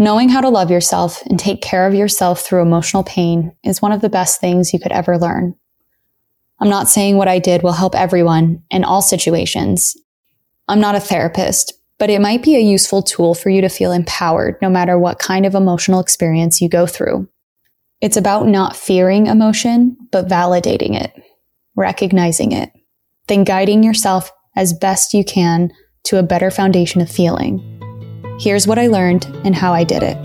Knowing how to love yourself and take care of yourself through emotional pain is one of the best things you could ever learn. I'm not saying what I did will help everyone in all situations. I'm not a therapist, but it might be a useful tool for you to feel empowered no matter what kind of emotional experience you go through. It's about not fearing emotion, but validating it, recognizing it, then guiding yourself as best you can to a better foundation of feeling. Here's what I learned and how I did it.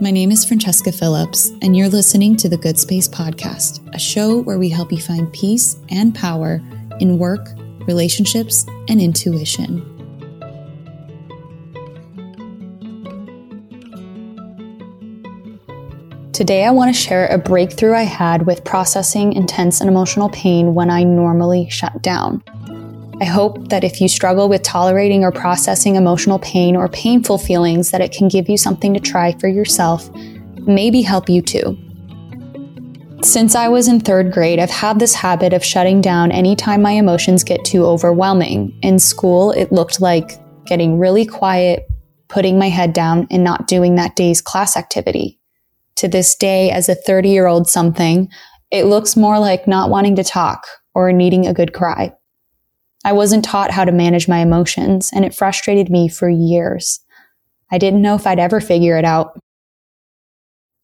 My name is Francesca Phillips, and you're listening to the Good Space Podcast, a show where we help you find peace and power in work, relationships, and intuition. Today, I want to share a breakthrough I had with processing intense and emotional pain when I normally shut down. I hope that if you struggle with tolerating or processing emotional pain or painful feelings, that it can give you something to try for yourself, maybe help you too. Since I was in third grade, I've had this habit of shutting down anytime my emotions get too overwhelming. In school, it looked like getting really quiet, putting my head down, and not doing that day's class activity. To this day, as a 30 year old something, it looks more like not wanting to talk or needing a good cry. I wasn't taught how to manage my emotions, and it frustrated me for years. I didn't know if I'd ever figure it out.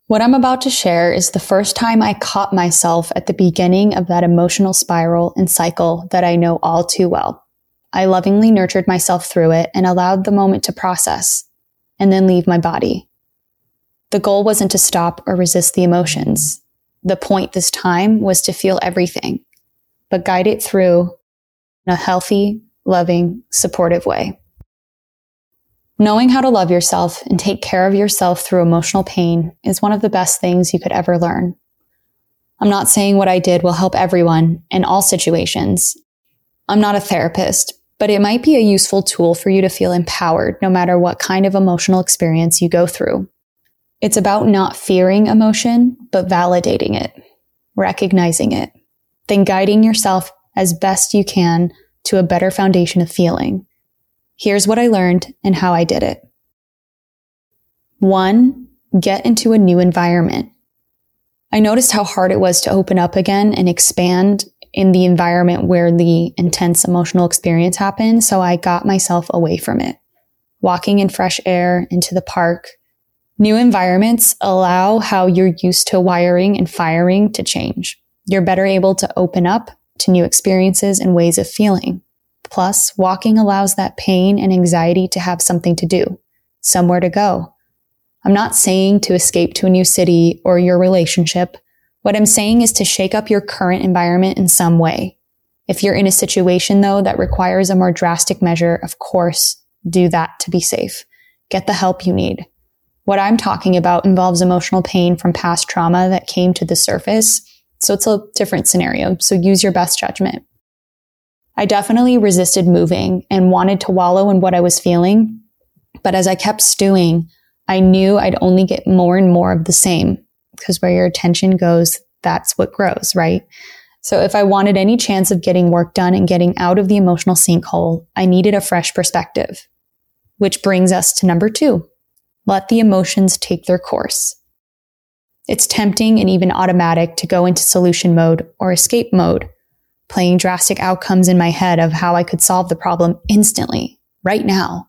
What I'm about to share is the first time I caught myself at the beginning of that emotional spiral and cycle that I know all too well. I lovingly nurtured myself through it and allowed the moment to process and then leave my body. The goal wasn't to stop or resist the emotions. The point this time was to feel everything, but guide it through in a healthy, loving, supportive way. Knowing how to love yourself and take care of yourself through emotional pain is one of the best things you could ever learn. I'm not saying what I did will help everyone in all situations. I'm not a therapist, but it might be a useful tool for you to feel empowered no matter what kind of emotional experience you go through. It's about not fearing emotion, but validating it, recognizing it, then guiding yourself as best you can to a better foundation of feeling. Here's what I learned and how I did it. One, get into a new environment. I noticed how hard it was to open up again and expand in the environment where the intense emotional experience happened. So I got myself away from it. Walking in fresh air into the park. New environments allow how you're used to wiring and firing to change. You're better able to open up to new experiences and ways of feeling. Plus, walking allows that pain and anxiety to have something to do, somewhere to go. I'm not saying to escape to a new city or your relationship. What I'm saying is to shake up your current environment in some way. If you're in a situation though that requires a more drastic measure, of course, do that to be safe. Get the help you need. What I'm talking about involves emotional pain from past trauma that came to the surface so it's a different scenario. So use your best judgment. I definitely resisted moving and wanted to wallow in what I was feeling. But as I kept stewing, I knew I'd only get more and more of the same because where your attention goes, that's what grows, right? So if I wanted any chance of getting work done and getting out of the emotional sinkhole, I needed a fresh perspective. Which brings us to number two. Let the emotions take their course. It's tempting and even automatic to go into solution mode or escape mode, playing drastic outcomes in my head of how I could solve the problem instantly, right now.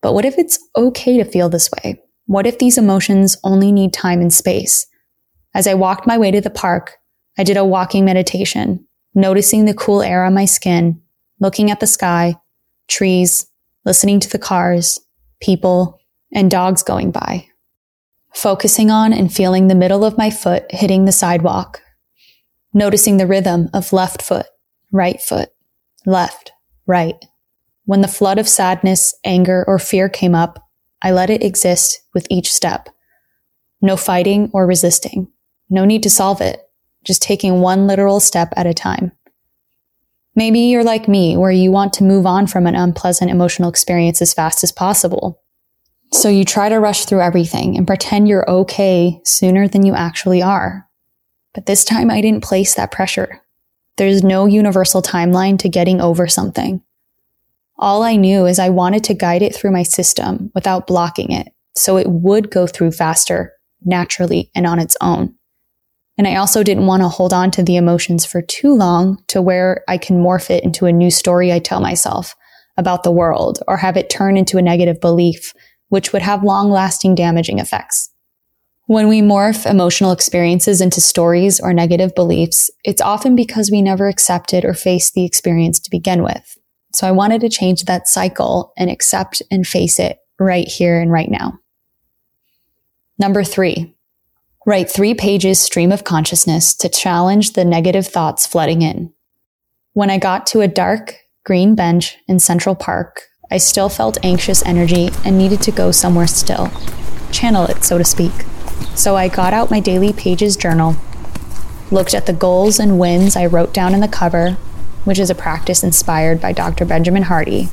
But what if it's okay to feel this way? What if these emotions only need time and space? As I walked my way to the park, I did a walking meditation, noticing the cool air on my skin, looking at the sky, trees, listening to the cars, people, and dogs going by focusing on and feeling the middle of my foot hitting the sidewalk, noticing the rhythm of left foot, right foot, left, right. When the flood of sadness, anger, or fear came up, I let it exist with each step. No fighting or resisting. No need to solve it. Just taking one literal step at a time. Maybe you're like me, where you want to move on from an unpleasant emotional experience as fast as possible. So you try to rush through everything and pretend you're okay sooner than you actually are. But this time I didn't place that pressure. There's no universal timeline to getting over something. All I knew is I wanted to guide it through my system without blocking it so it would go through faster, naturally, and on its own. And I also didn't want to hold on to the emotions for too long to where I can morph it into a new story I tell myself about the world or have it turn into a negative belief, which would have long lasting damaging effects. When we morph emotional experiences into stories or negative beliefs, it's often because we never accepted or faced the experience to begin with. So I wanted to change that cycle and accept and face it right here and right now. Number three, write three pages stream of consciousness to challenge the negative thoughts flooding in. When I got to a dark green bench in Central Park, I still felt anxious energy and needed to go somewhere still, channel it, so to speak. So I got out my daily pages journal, looked at the goals and wins I wrote down in the cover, which is a practice inspired by Dr. Benjamin Hardy.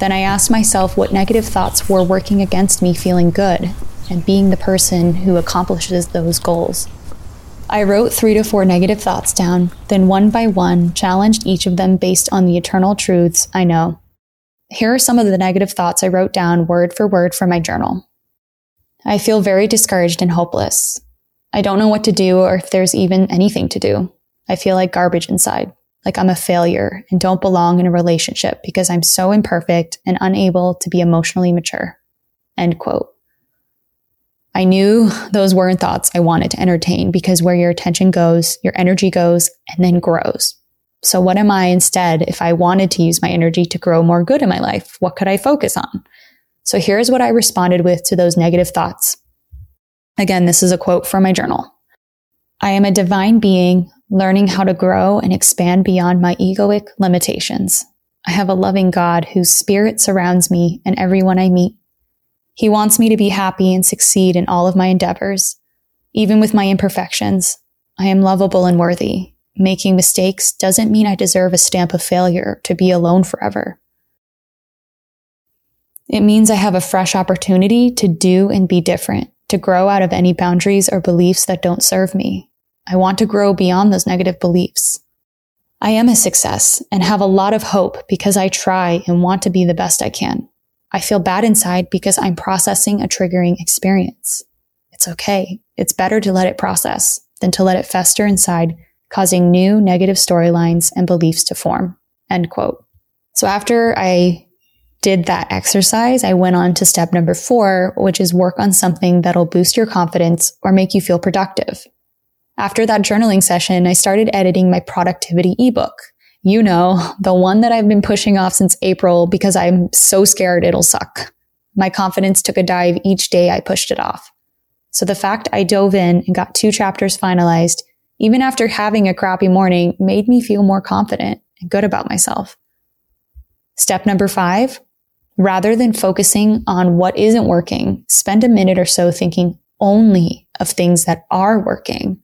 Then I asked myself what negative thoughts were working against me feeling good and being the person who accomplishes those goals. I wrote three to four negative thoughts down, then one by one challenged each of them based on the eternal truths I know. Here are some of the negative thoughts I wrote down word for word from my journal. I feel very discouraged and hopeless. I don't know what to do or if there's even anything to do. I feel like garbage inside, like I'm a failure and don't belong in a relationship because I'm so imperfect and unable to be emotionally mature. End quote. I knew those weren't thoughts I wanted to entertain because where your attention goes, your energy goes and then grows. So what am I instead if I wanted to use my energy to grow more good in my life? What could I focus on? So here's what I responded with to those negative thoughts. Again, this is a quote from my journal. I am a divine being learning how to grow and expand beyond my egoic limitations. I have a loving God whose spirit surrounds me and everyone I meet. He wants me to be happy and succeed in all of my endeavors. Even with my imperfections, I am lovable and worthy. Making mistakes doesn't mean I deserve a stamp of failure to be alone forever. It means I have a fresh opportunity to do and be different, to grow out of any boundaries or beliefs that don't serve me. I want to grow beyond those negative beliefs. I am a success and have a lot of hope because I try and want to be the best I can. I feel bad inside because I'm processing a triggering experience. It's okay. It's better to let it process than to let it fester inside, causing new negative storylines and beliefs to form. End quote. So after I did that exercise, I went on to step number four, which is work on something that'll boost your confidence or make you feel productive. After that journaling session, I started editing my productivity ebook you know, the one that I've been pushing off since April because I'm so scared it'll suck. My confidence took a dive each day I pushed it off. So the fact I dove in and got two chapters finalized, even after having a crappy morning, made me feel more confident and good about myself. Step number five, rather than focusing on what isn't working, spend a minute or so thinking only of things that are working.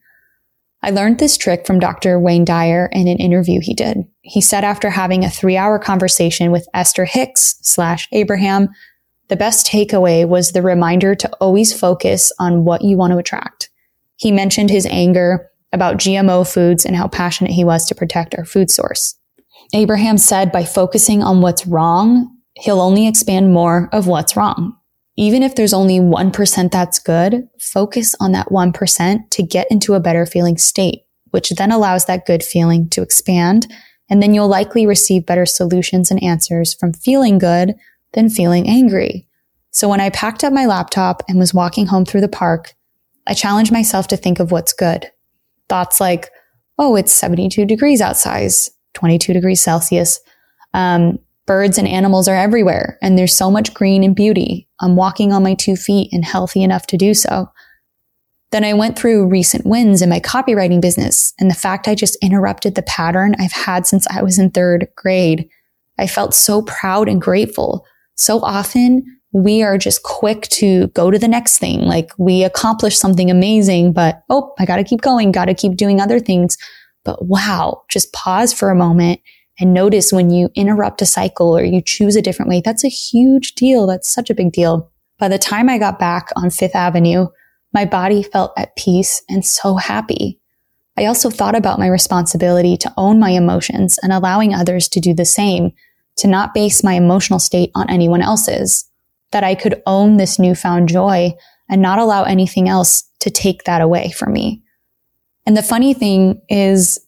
I learned this trick from Dr. Wayne Dyer in an interview he did. He said after having a three hour conversation with Esther Hicks slash Abraham, the best takeaway was the reminder to always focus on what you want to attract. He mentioned his anger about GMO foods and how passionate he was to protect our food source. Abraham said by focusing on what's wrong, he'll only expand more of what's wrong even if there's only 1% that's good, focus on that 1% to get into a better feeling state, which then allows that good feeling to expand. And then you'll likely receive better solutions and answers from feeling good than feeling angry. So when I packed up my laptop and was walking home through the park, I challenged myself to think of what's good. Thoughts like, oh, it's 72 degrees outside, 22 degrees Celsius. Um, Birds and animals are everywhere, and there's so much green and beauty. I'm walking on my two feet and healthy enough to do so. Then I went through recent wins in my copywriting business and the fact I just interrupted the pattern I've had since I was in third grade. I felt so proud and grateful. So often we are just quick to go to the next thing. Like we accomplish something amazing, but oh, I got to keep going, got to keep doing other things. But wow, just pause for a moment and notice when you interrupt a cycle or you choose a different way. That's a huge deal. That's such a big deal. By the time I got back on Fifth Avenue, my body felt at peace and so happy. I also thought about my responsibility to own my emotions and allowing others to do the same to not base my emotional state on anyone else's, that I could own this newfound joy and not allow anything else to take that away from me. And the funny thing is,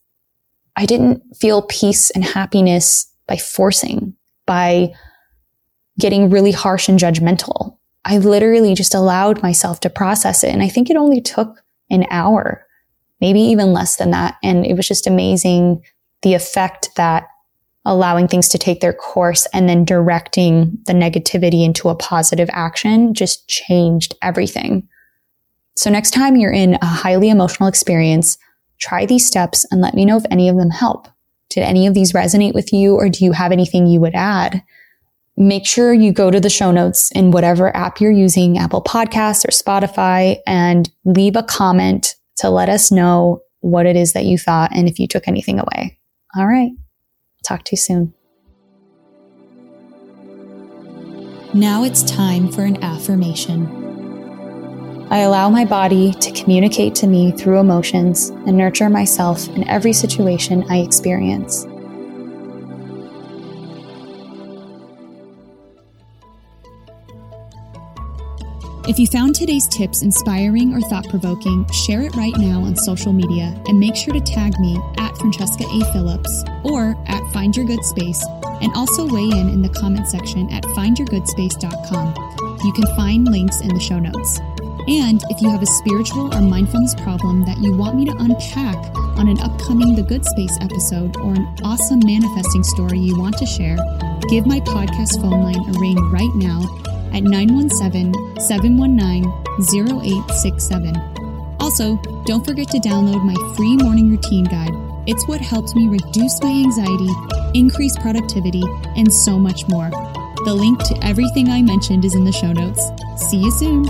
I didn't feel peace and happiness by forcing, by getting really harsh and judgmental. I literally just allowed myself to process it. And I think it only took an hour, maybe even less than that. And it was just amazing the effect that allowing things to take their course and then directing the negativity into a positive action just changed everything. So next time you're in a highly emotional experience, try these steps and let me know if any of them help. Did any of these resonate with you or do you have anything you would add? Make sure you go to the show notes in whatever app you're using, Apple Podcasts or Spotify, and leave a comment to let us know what it is that you thought and if you took anything away. All right. Talk to you soon. Now it's time for an affirmation. I allow my body to communicate to me through emotions and nurture myself in every situation I experience. If you found today's tips inspiring or thought provoking, share it right now on social media and make sure to tag me at Francesca A. Phillips or at Find Your Good Space and also weigh in in the comment section at findyourgoodspace.com. You can find links in the show notes. And if you have a spiritual or mindfulness problem that you want me to unpack on an upcoming The Good Space episode or an awesome manifesting story you want to share, give my podcast phone line a ring right now at 917 719 0867. Also, don't forget to download my free morning routine guide. It's what helps me reduce my anxiety, increase productivity, and so much more. The link to everything I mentioned is in the show notes. See you soon.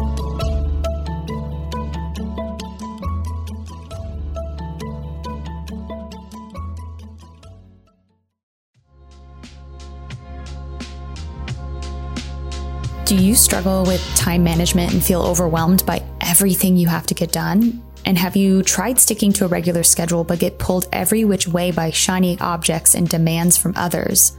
Do you struggle with time management and feel overwhelmed by everything you have to get done? And have you tried sticking to a regular schedule but get pulled every which way by shiny objects and demands from others?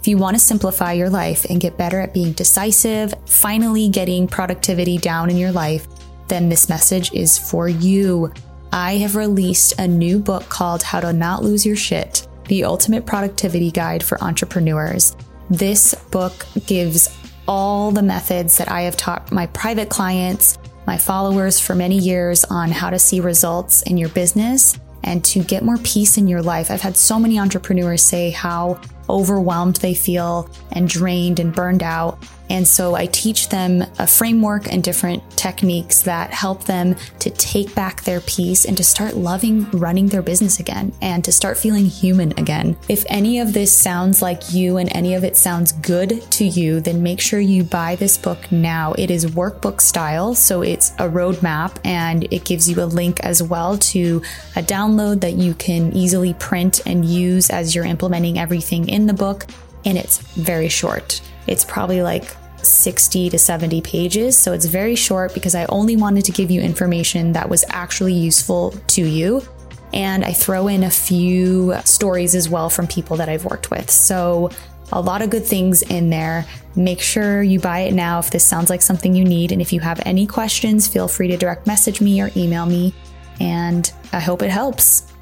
If you want to simplify your life and get better at being decisive, finally getting productivity down in your life, then this message is for you. I have released a new book called How to Not Lose Your Shit The Ultimate Productivity Guide for Entrepreneurs. This book gives all the methods that I have taught my private clients, my followers for many years on how to see results in your business and to get more peace in your life. I've had so many entrepreneurs say how overwhelmed they feel and drained and burned out and so I teach them a framework and different techniques that help them to take back their peace and to start loving running their business again and to start feeling human again. If any of this sounds like you and any of it sounds good to you, then make sure you buy this book now. It is workbook style, so it's a roadmap and it gives you a link as well to a download that you can easily print and use as you're implementing everything in the book. And it's very short. It's probably like 60 to 70 pages. So it's very short because I only wanted to give you information that was actually useful to you. And I throw in a few stories as well from people that I've worked with. So a lot of good things in there. Make sure you buy it now if this sounds like something you need. And if you have any questions, feel free to direct message me or email me. And I hope it helps.